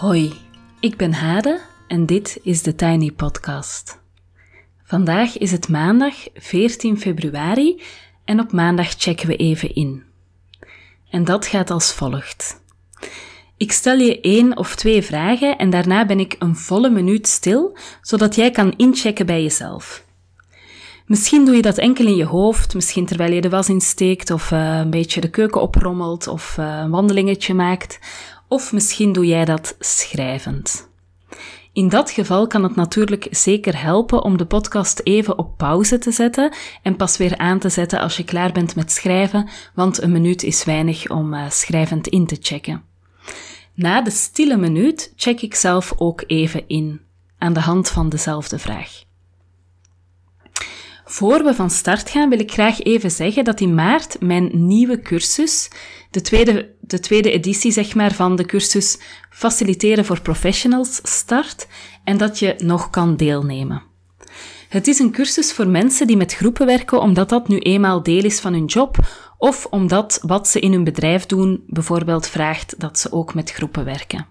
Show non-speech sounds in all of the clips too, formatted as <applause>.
Hoi, ik ben Hade en dit is de Tiny Podcast. Vandaag is het maandag 14 februari en op maandag checken we even in. En dat gaat als volgt. Ik stel je één of twee vragen en daarna ben ik een volle minuut stil, zodat jij kan inchecken bij jezelf. Misschien doe je dat enkel in je hoofd, misschien terwijl je de was insteekt of uh, een beetje de keuken oprommelt of uh, een wandelingetje maakt, of misschien doe jij dat schrijvend. In dat geval kan het natuurlijk zeker helpen om de podcast even op pauze te zetten en pas weer aan te zetten als je klaar bent met schrijven, want een minuut is weinig om uh, schrijvend in te checken. Na de stille minuut check ik zelf ook even in, aan de hand van dezelfde vraag. Voor we van start gaan wil ik graag even zeggen dat in maart mijn nieuwe cursus, de tweede, de tweede editie zeg maar van de cursus Faciliteren voor Professionals, start en dat je nog kan deelnemen. Het is een cursus voor mensen die met groepen werken omdat dat nu eenmaal deel is van hun job of omdat wat ze in hun bedrijf doen bijvoorbeeld vraagt dat ze ook met groepen werken.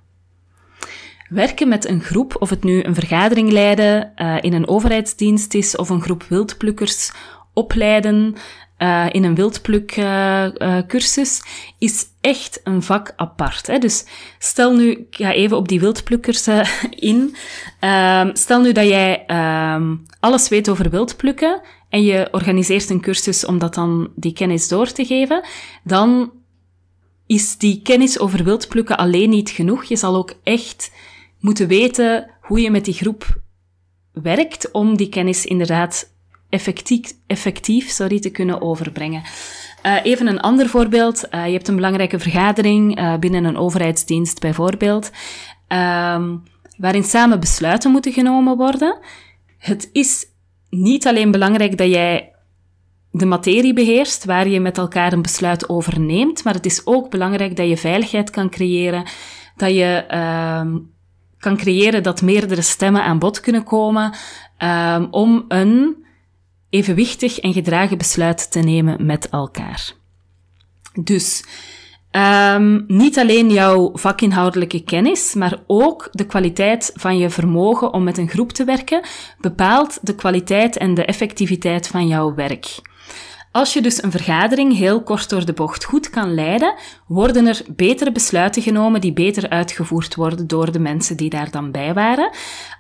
Werken met een groep, of het nu een vergadering leiden uh, in een overheidsdienst is of een groep wildplukkers opleiden uh, in een wildplukcursus, uh, is echt een vak apart. Hè? Dus stel nu, ik ga even op die wildplukkers <laughs> in. Ehm, stel nu dat jij ehm, alles weet over wildplukken en je organiseert een cursus om dat dan die kennis door te geven, dan is die kennis over wildplukken alleen niet genoeg. Je zal ook echt moeten weten hoe je met die groep werkt om die kennis inderdaad effectief, effectief sorry, te kunnen overbrengen. Uh, even een ander voorbeeld. Uh, je hebt een belangrijke vergadering uh, binnen een overheidsdienst bijvoorbeeld, um, waarin samen besluiten moeten genomen worden. Het is niet alleen belangrijk dat jij de materie beheerst, waar je met elkaar een besluit over neemt, maar het is ook belangrijk dat je veiligheid kan creëren, dat je uh, kan creëren dat meerdere stemmen aan bod kunnen komen um, om een evenwichtig en gedragen besluit te nemen met elkaar. Dus um, niet alleen jouw vakinhoudelijke kennis, maar ook de kwaliteit van je vermogen om met een groep te werken bepaalt de kwaliteit en de effectiviteit van jouw werk. Als je dus een vergadering heel kort door de bocht goed kan leiden, worden er betere besluiten genomen die beter uitgevoerd worden door de mensen die daar dan bij waren.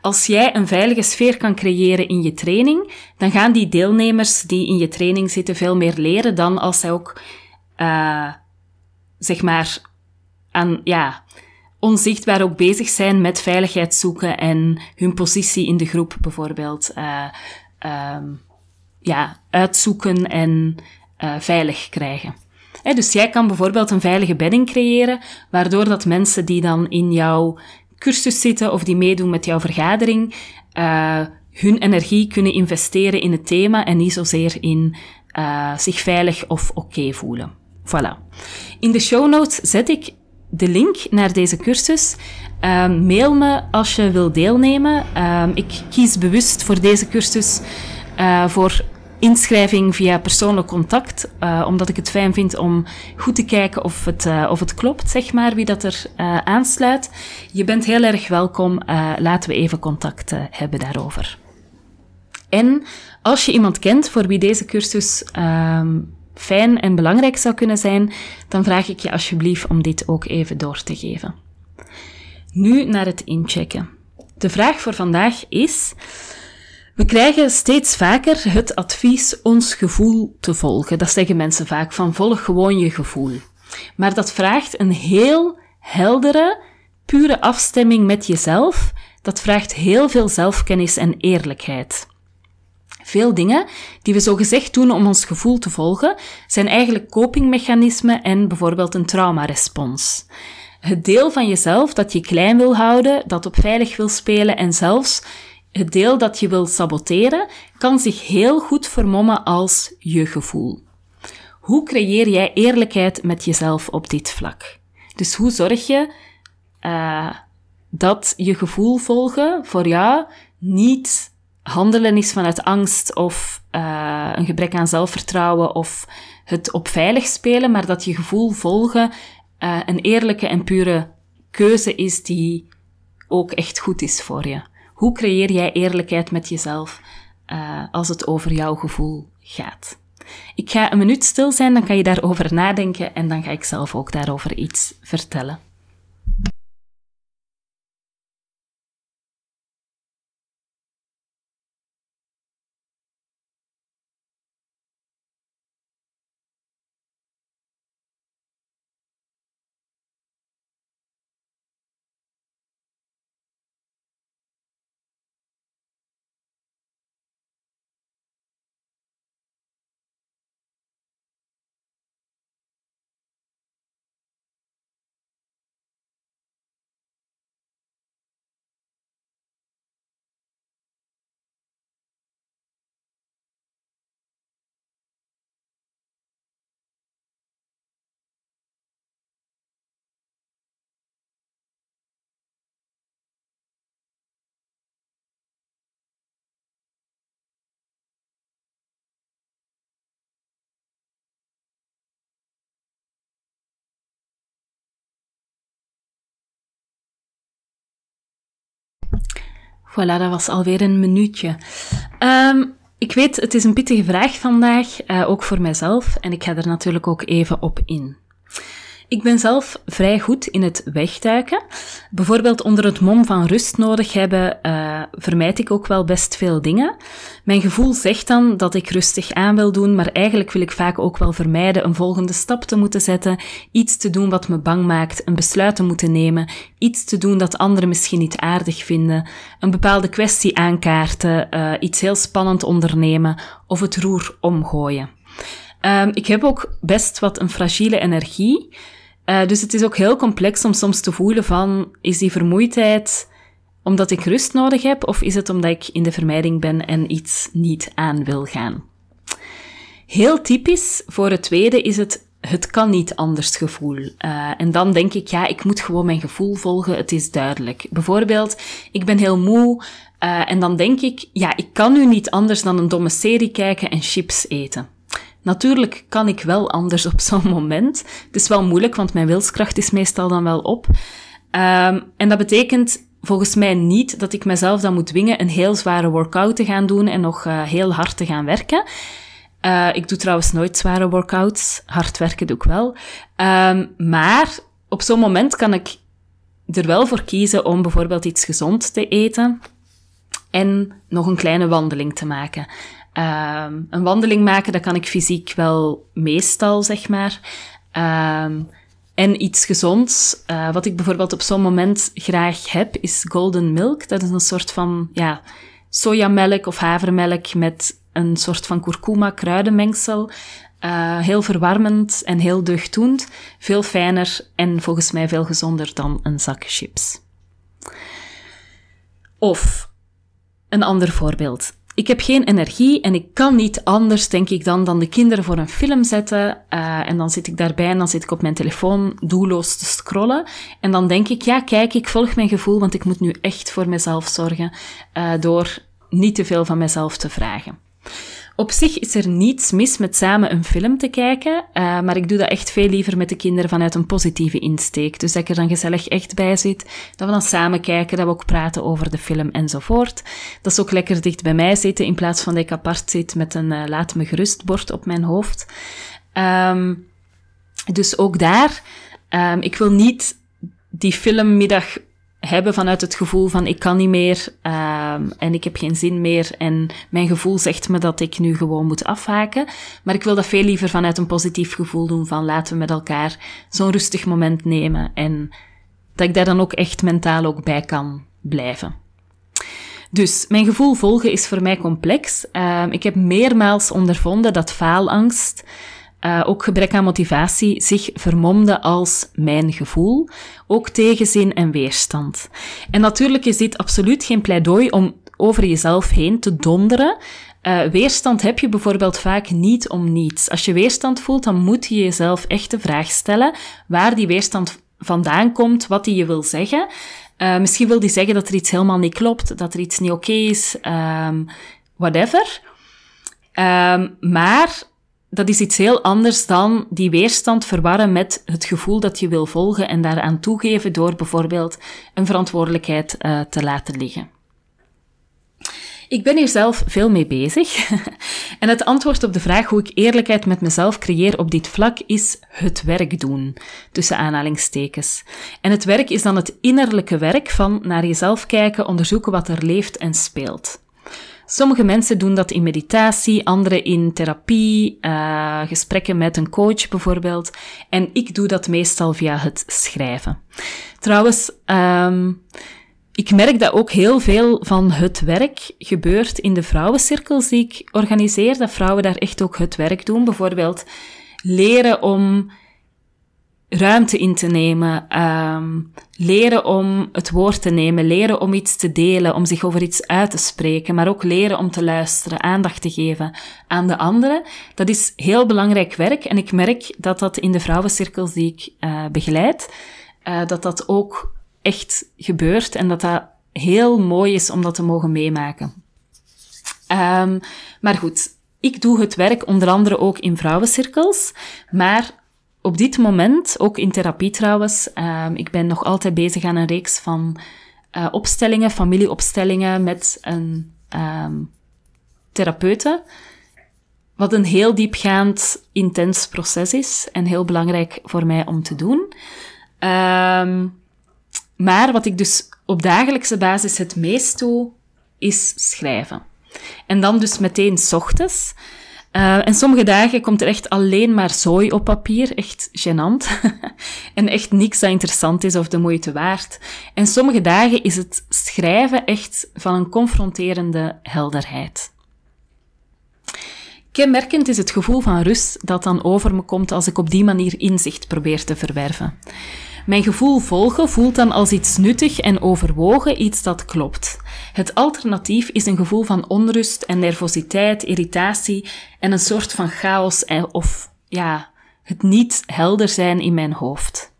Als jij een veilige sfeer kan creëren in je training, dan gaan die deelnemers die in je training zitten veel meer leren dan als zij ook, uh, zeg maar, aan, ja, onzichtbaar ook bezig zijn met veiligheid zoeken en hun positie in de groep bijvoorbeeld. Uh, ja, uitzoeken en uh, veilig krijgen. Dus jij kan bijvoorbeeld een veilige bedding creëren, waardoor dat mensen die dan in jouw cursus zitten of die meedoen met jouw vergadering, uh, hun energie kunnen investeren in het thema en niet zozeer in uh, zich veilig of oké voelen. Voilà. In de show notes zet ik de link naar deze cursus. Uh, mail me als je wil deelnemen. Uh, ik kies bewust voor deze cursus voor inschrijving via persoonlijk contact, uh, omdat ik het fijn vind om goed te kijken of het, uh, of het klopt, zeg maar, wie dat er uh, aansluit. Je bent heel erg welkom. laten we even contact hebben daarover. En als je iemand kent voor wie deze cursus ehm, fijn en belangrijk zou kunnen zijn, dan vraag ik je alsjeblieft om dit ook even door te geven. Nu naar het inchecken. De vraag voor vandaag is: we krijgen steeds vaker het advies ons gevoel te volgen. Dat zeggen mensen vaak van volg gewoon je gevoel. Maar dat vraagt een heel heldere, pure afstemming met jezelf. Dat vraagt heel veel zelfkennis en eerlijkheid. Veel dingen die we zo gezegd doen om ons gevoel te volgen, zijn eigenlijk copingmechanismen en bijvoorbeeld een traumarespons. Het deel van jezelf dat je klein wil houden, dat op veilig wil spelen en zelfs het deel dat je wil saboteren kan zich heel goed vermommen als je gevoel. Hoe creëer jij eerlijkheid met jezelf op dit vlak? Dus hoe zorg je uh, dat je gevoel volgen voor jou niet handelen is vanuit angst of uh, een gebrek aan zelfvertrouwen of het op veilig spelen, maar dat je gevoel volgen uh, een eerlijke en pure keuze is die ook echt goed is voor je? Hoe creëer jij eerlijkheid met jezelf uh, als het over jouw gevoel gaat? Ik ga een minuut stil zijn, dan kan je daarover nadenken en dan ga ik zelf ook daarover iets vertellen. Voilà, dat was alweer een minuutje. Um, ik weet, het is een pittige vraag vandaag, uh, ook voor mijzelf, en ik ga er natuurlijk ook even op in. Ik ben zelf vrij goed in het wegduiken. Bijvoorbeeld onder het mom van rust nodig hebben, uh, vermijd ik ook wel best veel dingen. Mijn gevoel zegt dan dat ik rustig aan wil doen, maar eigenlijk wil ik vaak ook wel vermijden een volgende stap te moeten zetten, iets te doen wat me bang maakt, een besluit te moeten nemen, iets te doen dat anderen misschien niet aardig vinden, een bepaalde kwestie aankaarten, uh, iets heel spannend ondernemen of het roer omgooien. Um, ik heb ook best wat een fragiele energie. Uh, dus het is ook heel complex om soms te voelen van, is die vermoeidheid omdat ik rust nodig heb, of is het omdat ik in de vermijding ben en iets niet aan wil gaan? Heel typisch voor het tweede is het het kan niet anders gevoel. Uh, en dan denk ik, ja, ik moet gewoon mijn gevoel volgen, het is duidelijk. Bijvoorbeeld, ik ben heel moe uh, en dan denk ik, ja, ik kan nu niet anders dan een domme serie kijken en chips eten. Natuurlijk kan ik wel anders op <laughs> zo'n moment. Het is wel moeilijk, want mijn wilskracht is meestal dan wel op. Um, en dat betekent volgens mij niet dat ik mezelf dan moet dwingen een heel zware workout te gaan doen en nog uh, heel hard te gaan werken. Uh, ik doe trouwens nooit zware workouts. Hard werken doe ik wel. Um, maar op zo'n moment kan ik er wel voor kiezen om bijvoorbeeld iets gezond te eten en nog een kleine wandeling te maken. Um, een wandeling maken, dat kan ik fysiek wel meestal, zeg maar. Um, en iets gezonds, uh, wat ik bijvoorbeeld op zo'n moment graag heb, is golden milk. Dat is een soort van, ja, sojamelk of havermelk met een soort van kurkuma kruidenmengsel. Uh, heel verwarmend en heel deugdoend. Veel fijner en volgens mij veel gezonder dan een zak chips. Of een ander voorbeeld. Ik heb geen energie en ik kan niet anders, denk ik dan, dan de kinderen voor een film zetten. Uh, en dan zit ik daarbij en dan zit ik op mijn telefoon doelloos te scrollen. En dan denk ik, ja, kijk, ik volg mijn gevoel, want ik moet nu echt voor mezelf zorgen uh, door niet te veel van mezelf te vragen. Op zich is er niets mis met samen een film te kijken, uh, maar ik doe dat echt veel liever met de kinderen vanuit een positieve insteek. Dus dat ik er dan gezellig echt bij zit, dat we dan samen kijken, dat we ook praten over de film enzovoort. Dat is ook lekker dicht bij mij zitten, in plaats van dat ik apart zit met een uh, laat me gerust bord op mijn hoofd. Um, dus ook daar, um, ik wil niet die filmmiddag hebben vanuit het gevoel van ik kan niet meer um, en ik heb geen zin meer en mijn gevoel zegt me dat ik nu gewoon moet afhaken. Maar ik wil dat veel liever vanuit een positief gevoel doen van laten we met elkaar zo'n rustig moment nemen en dat ik daar dan ook echt mentaal ook bij kan blijven. Dus mijn gevoel volgen is voor mij complex. Uh, ik heb meermaals ondervonden dat faalangst uh, ook gebrek aan motivatie zich vermomde als mijn gevoel, ook tegenzin en weerstand. En natuurlijk is dit absoluut geen pleidooi om over jezelf heen te donderen. Uh, weerstand heb je bijvoorbeeld vaak niet om niets. Als je weerstand voelt, dan moet je jezelf echt de vraag stellen waar die weerstand vandaan komt, wat die je wil zeggen. Uh, misschien wil die zeggen dat er iets helemaal niet klopt, dat er iets niet oké is, um, whatever. Um, maar dat is iets heel anders dan die weerstand verwarren met het gevoel dat je wil volgen en daaraan toegeven door bijvoorbeeld een verantwoordelijkheid uh, te laten liggen. Ik ben hier zelf veel mee bezig. <laughs> en het antwoord op de vraag hoe ik eerlijkheid met mezelf creëer op dit vlak is het werk doen. Tussen aanhalingstekens. En het werk is dan het innerlijke werk van naar jezelf kijken, onderzoeken wat er leeft en speelt. Sommige mensen doen dat in meditatie, anderen in therapie, uh, gesprekken met een coach bijvoorbeeld. En ik doe dat meestal via het schrijven. Trouwens, um, ik merk dat ook heel veel van het werk gebeurt in de vrouwencirkels die ik organiseer. Dat vrouwen daar echt ook het werk doen. Bijvoorbeeld leren om ruimte in te nemen, um, leren om het woord te nemen, leren om iets te delen, om zich over iets uit te spreken, maar ook leren om te luisteren, aandacht te geven aan de anderen. Dat is heel belangrijk werk en ik merk dat dat in de vrouwencirkels die ik uh, begeleid, uh, dat dat ook echt gebeurt en dat dat heel mooi is om dat te mogen meemaken. Um, maar goed, ik doe het werk onder andere ook in vrouwencirkels, maar op dit moment, ook in therapie trouwens, um, ik ben nog altijd bezig aan een reeks van uh, opstellingen, familieopstellingen met een um, therapeute. Wat een heel diepgaand, intens proces is en heel belangrijk voor mij om te doen. Um, maar wat ik dus op dagelijkse basis het meest doe, is schrijven. En dan dus meteen s ochtends. Uh, en sommige dagen komt er echt alleen maar zooi op papier, echt gênant. <laughs> en echt niks dat interessant is of de moeite waard. En sommige dagen is het schrijven echt van een confronterende helderheid. Kenmerkend is het gevoel van rust dat dan over me komt als ik op die manier inzicht probeer te verwerven. Mijn gevoel volgen voelt dan als iets nuttig en overwogen, iets dat klopt. Het alternatief is een gevoel van onrust en nervositeit, irritatie en een soort van chaos of ja, het niet helder zijn in mijn hoofd.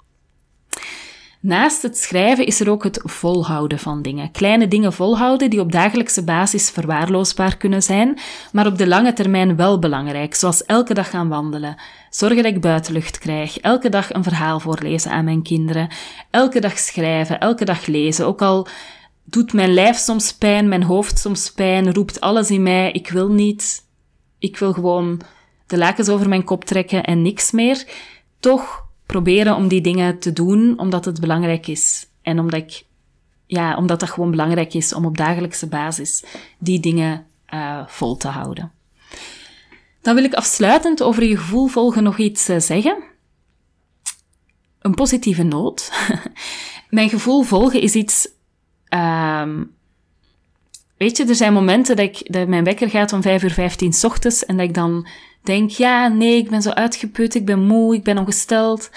Naast het schrijven is er ook het volhouden van dingen. Kleine dingen volhouden die op dagelijkse basis verwaarloosbaar kunnen zijn, maar op de lange termijn wel belangrijk, zoals elke dag gaan wandelen, zorgen dat ik buitenlucht krijg, elke dag een verhaal voorlezen aan mijn kinderen, elke dag schrijven, elke dag lezen, ook al doet mijn lijf soms pijn, mijn hoofd soms pijn, roept alles in mij, ik wil niet, ik wil gewoon de lakens over mijn kop trekken en niks meer. Toch proberen om die dingen te doen omdat het belangrijk is. En omdat ik, ja, omdat dat gewoon belangrijk is om op dagelijkse basis die dingen uh, vol te houden. Dan wil ik afsluitend over je gevoel volgen nog iets uh, zeggen. Een positieve noot. <laughs> Mijn gevoel volgen is iets. Um, weet je, er zijn momenten dat, ik, dat mijn wekker gaat om 5 uur 15 s ochtends en dat ik dan denk, ja, nee, ik ben zo uitgeput, ik ben moe, ik ben ongesteld.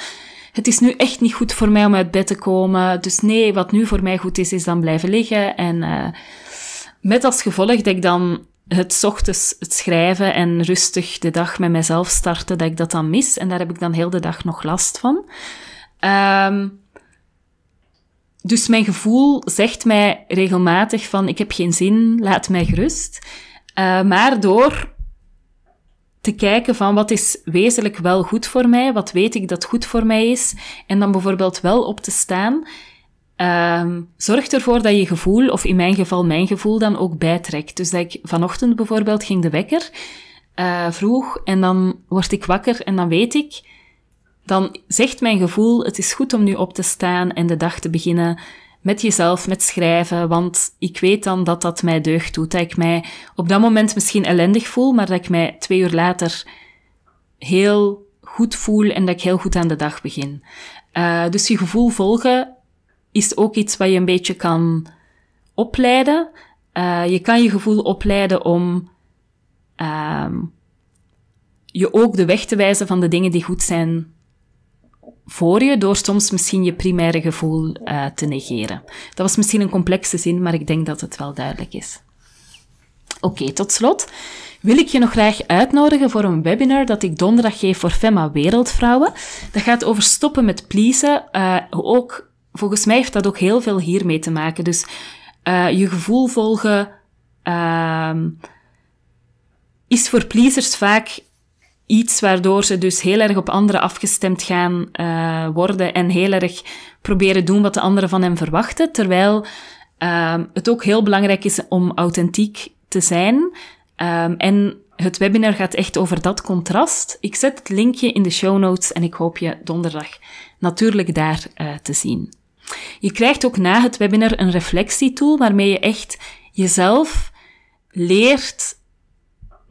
Het is nu echt niet goed voor mij om uit bed te komen. Dus nee, wat nu voor mij goed is, is dan blijven liggen. En uh, met als gevolg dat ik dan het ochtends het schrijven en rustig de dag met mezelf starten, dat ik dat dan mis. En daar heb ik dan heel de dag nog last van. Um, dus mijn gevoel zegt mij regelmatig van, ik heb geen zin, laat mij gerust. Uh, maar door te kijken van wat is wezenlijk wel goed voor mij, wat weet ik dat goed voor mij is, en dan bijvoorbeeld wel op te staan. Um, zorg ervoor dat je gevoel, of in mijn geval mijn gevoel, dan ook bijtrekt. Dus dat ik vanochtend bijvoorbeeld ging de wekker uh, vroeg en dan word ik wakker en dan weet ik, dan zegt mijn gevoel, het is goed om nu op te staan en de dag te beginnen met jezelf, met schrijven, want ik weet dan dat dat mij deugd doet. Dat ik mij op dat moment misschien ellendig voel, maar dat ik mij twee uur later heel goed voel en dat ik heel goed aan de dag begin. Uh, dus je gevoel volgen is ook iets wat je een beetje kan opleiden. Uh, je kan je gevoel opleiden om uh, je ook de weg te wijzen van de dingen die goed zijn voor je door soms misschien je primaire gevoel uh, te negeren. Dat was misschien een complexe zin, maar ik denk dat het wel duidelijk is. Oké, tot slot wil ik je nog graag uitnodigen voor een webinar dat ik donderdag geef voor Femma Wereldvrouwen. Dat gaat over stoppen met pleasen. Uh, ook, volgens mij heeft dat ook heel veel hiermee te maken. Dus uh, je gevoel volgen uh, is voor pleasers vaak iets waardoor ze dus heel erg op anderen afgestemd gaan uh, worden en heel erg proberen doen wat de anderen van hem verwachten, terwijl uh, het ook heel belangrijk is om authentiek te zijn. Um, en het webinar gaat echt over dat contrast. Ik zet het linkje in de show notes en ik hoop je donderdag natuurlijk daar uh, te zien. Je krijgt ook na het webinar een reflectietool waarmee je echt jezelf leert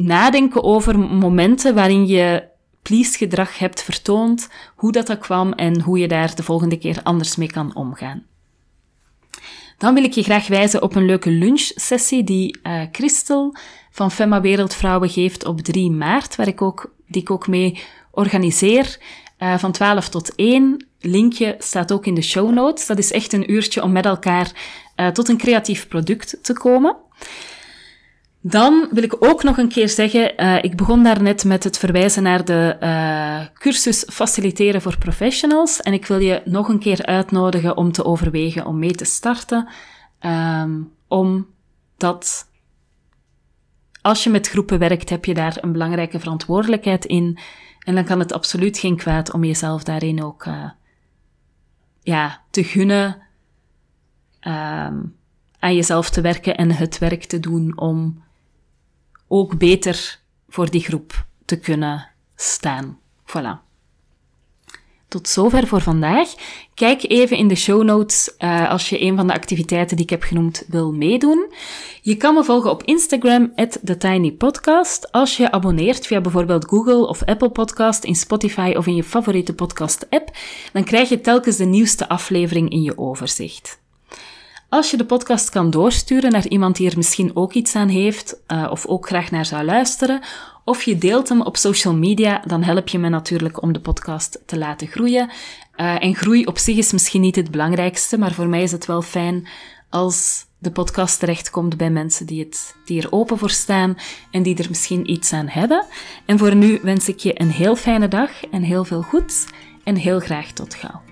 nadenken over momenten waarin je please gedrag hebt vertoond, hoe dat, dat kwam en hoe je daar de volgende keer anders mee kan omgaan. Dan wil ik je graag wijzen op een leuke lunchsessie die uh, Christel van Femma Wereldvrouwen geeft op 3 maart, waar ik ook, die ik ook mee organiseer, uh, van 12 tot 1. Linkje staat ook in de show notes. Dat is echt een uurtje om met elkaar uh, tot een creatief product te komen. Dan wil ik ook nog een keer zeggen, uh, ik begon daarnet met het verwijzen naar de uh, cursus Faciliteren voor Professionals. En ik wil je nog een keer uitnodigen om te overwegen om mee te starten. Um, omdat als je met groepen werkt, heb je daar een belangrijke verantwoordelijkheid in. En dan kan het absoluut geen kwaad om jezelf daarin ook uh, ja, te gunnen um, aan jezelf te werken en het werk te doen om ook beter voor die groep te kunnen staan. Voilà. Tot zover voor vandaag. Kijk even in de show notes uh, als je een van de activiteiten die ik heb genoemd wil meedoen. Je kan me volgen op Instagram, TheTinyPodcast. Als je abonneert via bijvoorbeeld Google of Apple Podcast, in Spotify of in je favoriete podcast-app, dan krijg je telkens de nieuwste aflevering in je overzicht. Als je de podcast kan doorsturen naar iemand die er misschien ook iets aan heeft, uh, of ook graag naar zou luisteren, of je deelt hem op social media, dan help je me natuurlijk om de podcast te laten groeien. Uh, en groei op zich is misschien niet het belangrijkste, maar voor mij is het wel fijn als de podcast terechtkomt bij mensen die, het, die er open voor staan en die er misschien iets aan hebben. En voor nu wens ik je een heel fijne dag en heel veel goeds en heel graag tot gauw.